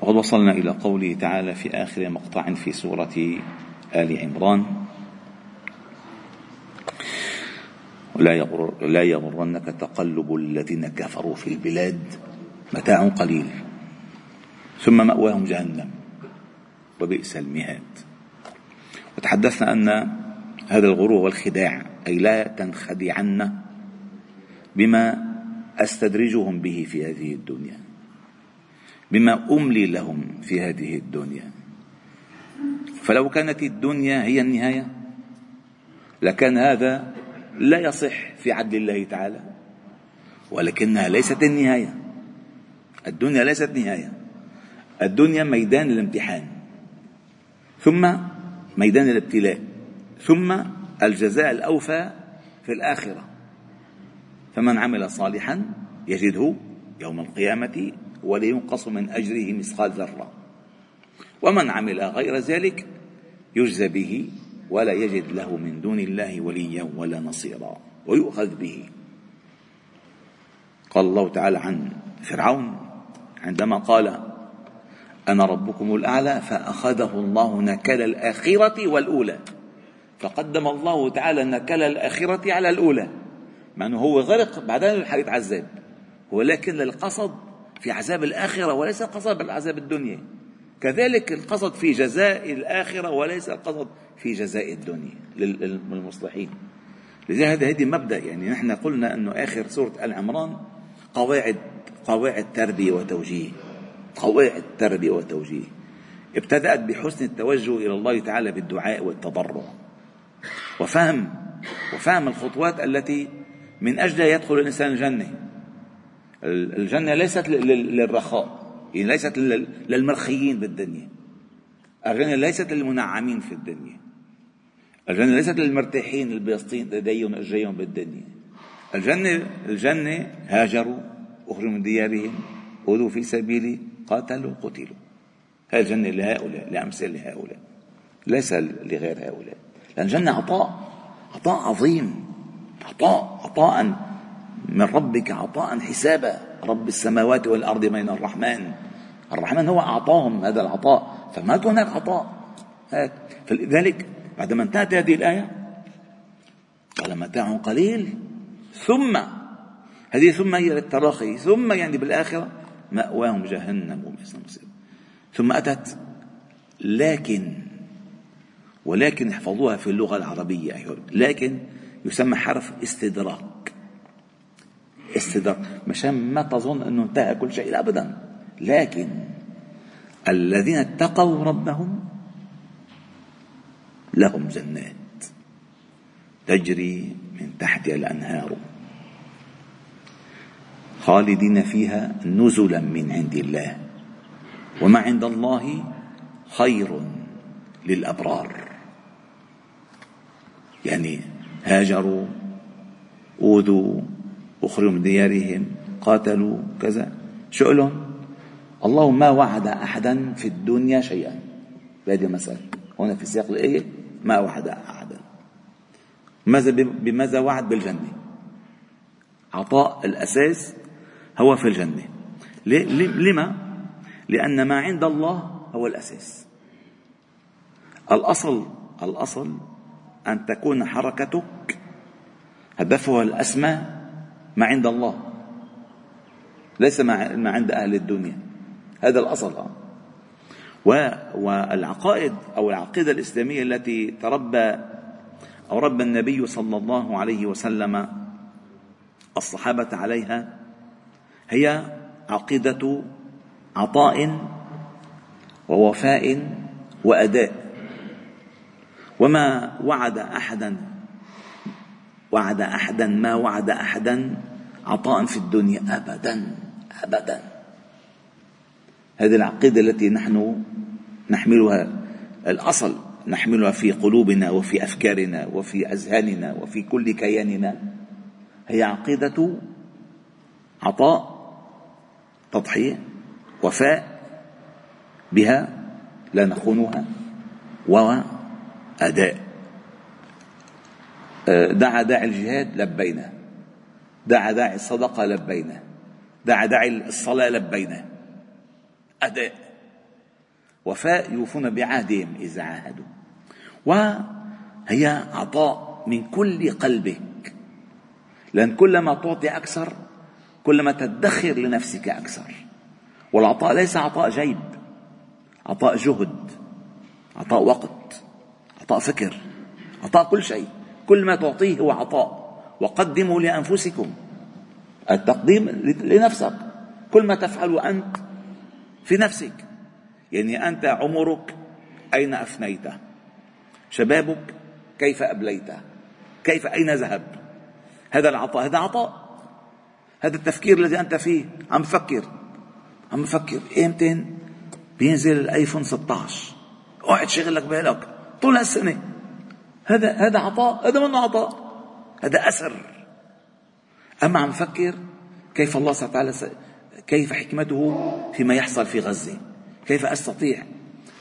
وقد وصلنا إلى قوله تعالى في آخر مقطع في سورة آل عمران. لا يغر لا يغرنك تقلب الذين كفروا في البلاد متاع قليل ثم مأواهم جهنم وبئس المهاد. وتحدثنا أن هذا الغرور والخداع أي لا تنخدعن بما أستدرجهم به في هذه الدنيا. بما أملي لهم في هذه الدنيا. فلو كانت الدنيا هي النهاية لكان هذا لا يصح في عدل الله تعالى ولكنها ليست النهاية. الدنيا ليست نهاية. الدنيا ميدان الامتحان ثم ميدان الابتلاء ثم الجزاء الأوفى في الآخرة. فمن عمل صالحا يجده يوم القيامة ولينقص من أجره مثقال ذرة. ومن عمل غير ذلك يجزى به ولا يجد له من دون الله وليا ولا نصيرا ويؤخذ به. قال الله تعالى عن فرعون عندما قال أنا ربكم الأعلى فأخذه الله نكال الآخرة والأولى. فقدم الله تعالى نكال الآخرة على الأولى. مع أنه هو غرق بعدين حيتعذب ولكن القصد في عذاب الآخرة وليس القصد بالعذاب الدنيا. كذلك القصد في جزاء الآخرة وليس القصد في جزاء الدنيا للمصلحين. لذلك هذه مبدأ. يعني نحن قلنا أنه آخر سورة آل عمران قواعد قواعد تربية وتوجيه. قواعد تربية وتوجيه. ابتدأت بحسن التوجه إلى الله تعالى بالدعاء والتضرع وفهم وفهم الخطوات التي من أجلها يدخل الإنسان الجنة. الجنة ليست للرخاء ليست للمرخيين بالدنيا الجنة ليست للمنعمين في الدنيا. الجنة ليست للمرتاحين الباسطين ايديهم اجريهم بالدنيا الجنة الجنة هاجروا أخرجوا من ديارهم أوذوا في سبيلي قاتلوا قتلوا. هذه الجنة لهؤلاء لأمثال هؤلاء. ليس لغير هؤلاء. لأن الجنة عطاء عطاء عظيم. عطاء عطاء من ربك عطاء حسابا. رب السماوات والأرض بين الرحمن. الرحمن هو أعطاهم هذا العطاء. فما هناك عطاء فلذلك بعدما انتهت هذه الآية قال متاع قليل. ثم هذه ثم هي للتراخي. ثم يعني بالآخرة مأواهم جهنم وبئس المصير ثم أتت. لكن ولكن احفظوها في اللغة العربية لكن يسمى حرف استدراك. استدراك. مشان ما تظن أنه انتهى كل شيء أبدا. لكن الذين اتقوا ربهم لهم جنات تجري من تحتها الأنهار خالدين فيها نزلا من عند الله. وما عند الله خير للأبرار. يعني هاجروا أوذوا أخرجوا من ديارهم قاتلوا كذا. شو لهم الله ما وعد أحدا في الدنيا شيئا. بهذه المسألة. هنا في سياق الآية ما وعد أحدا. ماذا بماذا وعد بالجنة؟ عطاء الأساس هو في الجنة. لما؟ لأن ما عند الله هو الأساس. الأصل الأصل أن تكون حركتك هدفها الأسمى ما عند الله. ليس ما عند أهل الدنيا. هذا الأصل. والعقائد أو العقيدة الإسلامية التي تربى أو ربى النبي صلى الله عليه وسلم الصحابة عليها هي عقيدة عطاء ووفاء وأداء. وما وعد أحدا وعد أحدا ما وعد أحدا عطاء في الدنيا أبدا أبدا. هذه العقيدة التي نحن نحملها الأصل نحملها في قلوبنا وفي أفكارنا وفي أذهاننا وفي كل كياننا. هي عقيدة عطاء تضحية وفاء بها لا نخونها وأداء دعا داعي الجهاد لبينا دعا داعي الصدقة لبينا دعا داعي الصلاة لبينا أداء. وفاء يوفون بعهدهم إذا عاهدوا. وهي عطاء من كل قلبك. لأن كلما تعطي أكثر كلما تدخر لنفسك أكثر. والعطاء ليس عطاء جيب عطاء جهد عطاء وقت عطاء فكر عطاء كل شيء. كل ما تعطيه هو عطاء. وقدموا لأنفسكم. التقديم لنفسك. كل ما تفعل أنت في نفسك. يعني أنت عمرك أين أفنيته شبابك كيف أبليته كيف أين ذهب؟ هذا العطاء هذا عطاء. هذا التفكير الذي أنت فيه. عم فكر عم فكر إمتى بينزل الآيفون 16 اقعد شغل لك بالك. طول هالسنة. هذا هذا عطاء هذا منه عطاء. هذا أثر. أما عم فكر كيف الله سبحانه وتعالى كيف حكمته فيما يحصل في غزة. كيف أستطيع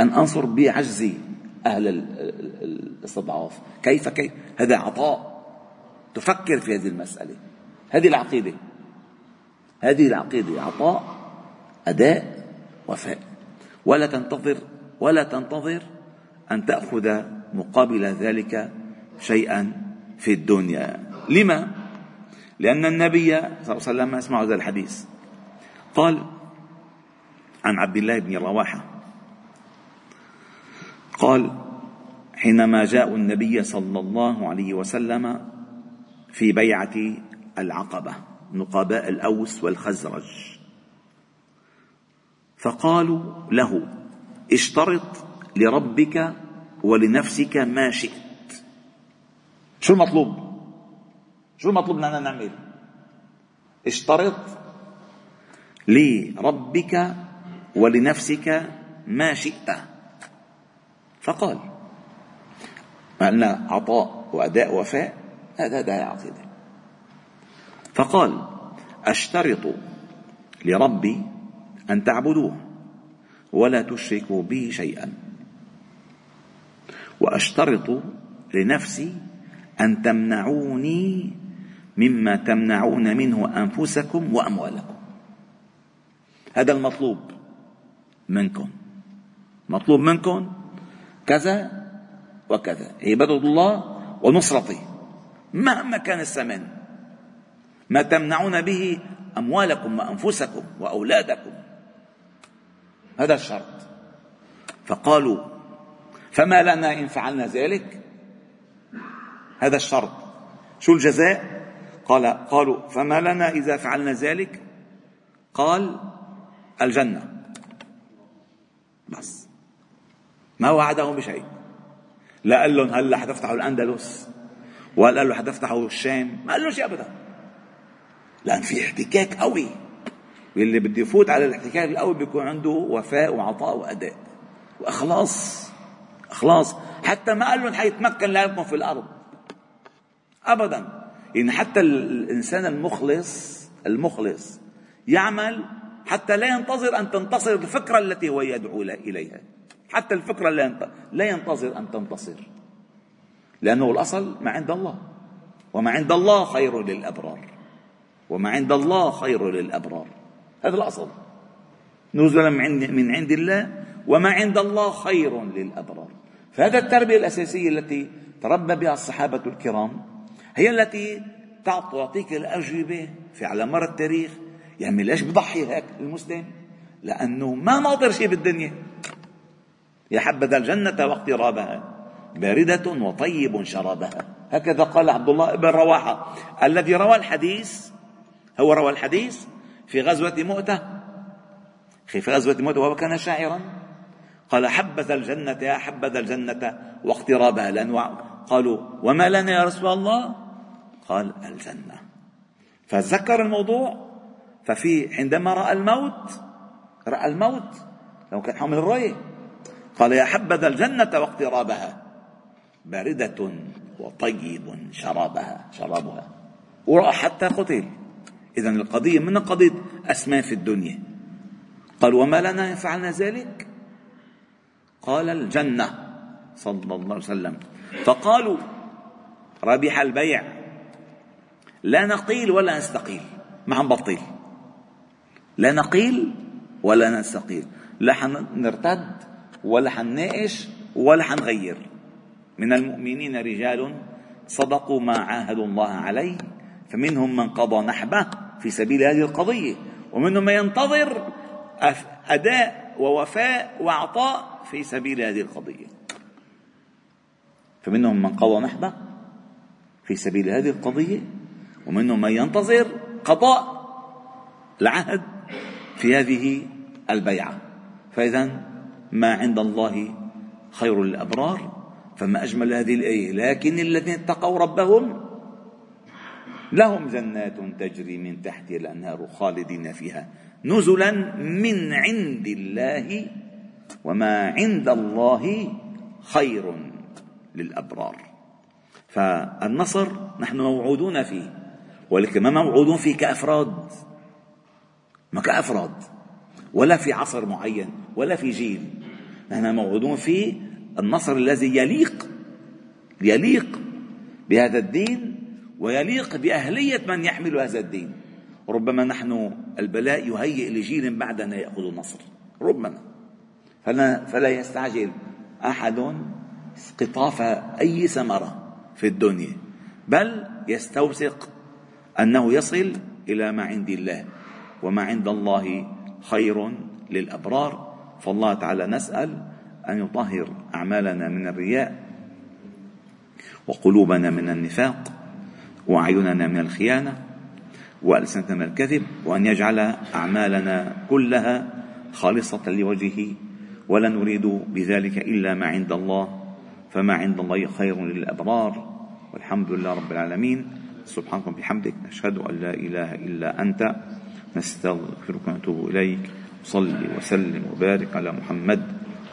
أن أنصر بعجزي أهل الاستضعاف كيف كيف؟ هذا عطاء. تفكر في هذه المسألة. هذه العقيدة. هذه العقيدة عطاء أداء وفاء. ولا تنتظر ولا تنتظر أن تأخذ مقابل ذلك شيئا في الدنيا لما؟ لأن النبي صلى الله عليه وسلم اسمعوا هذا الحديث قال عن عبد الله بن رواحة قال حينما جاءوا النبي صلى الله عليه وسلم في بيعة العقبة نقباء الأوس والخزرج فقالوا له اشترط لربك ولنفسك ما شئت. شو المطلوب؟ شو المطلوب لنا نعمل؟ اشترط لربك ولنفسك ما شئت. فقال قلنا عطاء وأداء وفاء هذا ده عقيدة. فقال أشترط لربي أن تعبدوه ولا تشركوا به شيئا. وأشترط لنفسي أن تمنعوني مما تمنعون منه أنفسكم وأموالكم. هذا المطلوب منكم. مطلوب منكم كذا وكذا. عبادة الله ونصرته مهما كان الثمن ما تمنعون به أموالكم وأنفسكم وأولادكم. هذا الشرط. فقالوا فما لنا إن فعلنا ذلك. هذا الشرط. شو الجزاء؟ قال قالوا فما لنا إذا فعلنا ذلك؟ قال الجنة. بس. ما وعدهم بشيء. لا قال لهم هلا حتفتحوا الأندلس؟ ولا قال له حتفتحوا الشام؟ ما قال له شيء أبدا. لأن في احتكاك قوي. واللي بده يفوت على الاحتكاك القوي بيكون عنده وفاء وعطاء وأداء وإخلاص. إخلاص حتى ما قال لهم حيتمكن لكم في الأرض. أبدا. يعني حتى الإنسان المخلص المخلص يعمل حتى لا ينتظر أن تنتصر الفكرة التي هو يدعو إليها. حتى الفكرة لا ينتظر أن تنتصر. لأنه الأصل ما عند الله. وما عند الله خير للأبرار. وما عند الله خير للأبرار. هذا الأصل. نزلا من عند الله وما عند الله خير للأبرار. فهذا التربية الأساسية التي تربى بها الصحابة الكرام هي التي تعطيك الأجوبة في على مر التاريخ. يعني ليش بضحي هيك المسلم؟ لأنه ما ناطر شيء بالدنيا. يا حبذا الجنة واقترابها باردة وطيب شرابها. هكذا قال عبد الله بن رواحة. الذي روى الحديث هو روى الحديث في غزوة مؤتة. في غزوة مؤتة وهو كان شاعرا. قال حبذا الجنة يا حبذا الجنة واقترابها لأنه قالوا وما لنا يا رسول الله؟ قال الجنة. فذكر الموضوع ففي عندما رأى الموت رأى الموت لو كان حامل الراية قال يا حبذا الجنة واقترابها. باردة وطيب شرابها شرابها. ورأى حتى قتل إذا القضية من قضية أسماء في الدنيا. قال وما لنا إن فعلنا ذلك؟ قال الجنة صلى الله عليه وسلم. فقالوا ربح البيع. لا نقيل ولا نستقيل. ما عم بطيل. لا نقيل ولا نستقيل. لا حنرتد ولا حنناقش ولا حنغير. من المؤمنين رجال صدقوا ما عاهدوا الله عليه فمنهم من قضى نحبه في سبيل هذه القضية ومنهم من ينتظر أداء ووفاء وعطاء في سبيل هذه القضية. فمنهم من قضى نحبه في سبيل هذه القضية ومنهم من ينتظر قضاء العهد في هذه البيعة. فاذا ما عند الله خير للأبرار فما أجمل هذه الآية. لكن الذين اتقوا ربهم لهم جنات تجري من تحتها الأنهار خالدين فيها. نزلا من عند الله وما عند الله خير للأبرار. فالنصر نحن موعودون فيه ولكن ما موعودون فيه كأفراد؟ ما كأفراد ولا في عصر معين ولا في جيل. نحن موعودون فيه النصر الذي يليق يليق بهذا الدين ويليق بأهلية من يحمل هذا الدين. ربما نحن البلاء يهيئ لجيل بعدنا يأخذ النصر. ربما. فلا, فلا يستعجل أحد قطاف أي ثمرة في الدنيا بل يستوثق أنه يصل إلى ما عند الله وما عند الله خير للأبرار. فالله تعالى نسأل أن يطهر أعمالنا من الرياء وقلوبنا من النفاق وأعيننا من الخيانة وألسنتنا من الكذب وأن يجعل أعمالنا كلها خالصة لوجهه ولا نريد بذلك إلا ما عند الله فما عند الله خير للأبرار. والحمد لله رب العالمين. سبحانك وبحمدك نشهد أن لا إله إلا أنت نستغفرك ونتوب إليك. صلي وسلم وبارك على محمد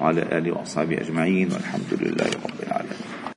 وعلى آله وأصحابه أجمعين والحمد لله رب العالمين.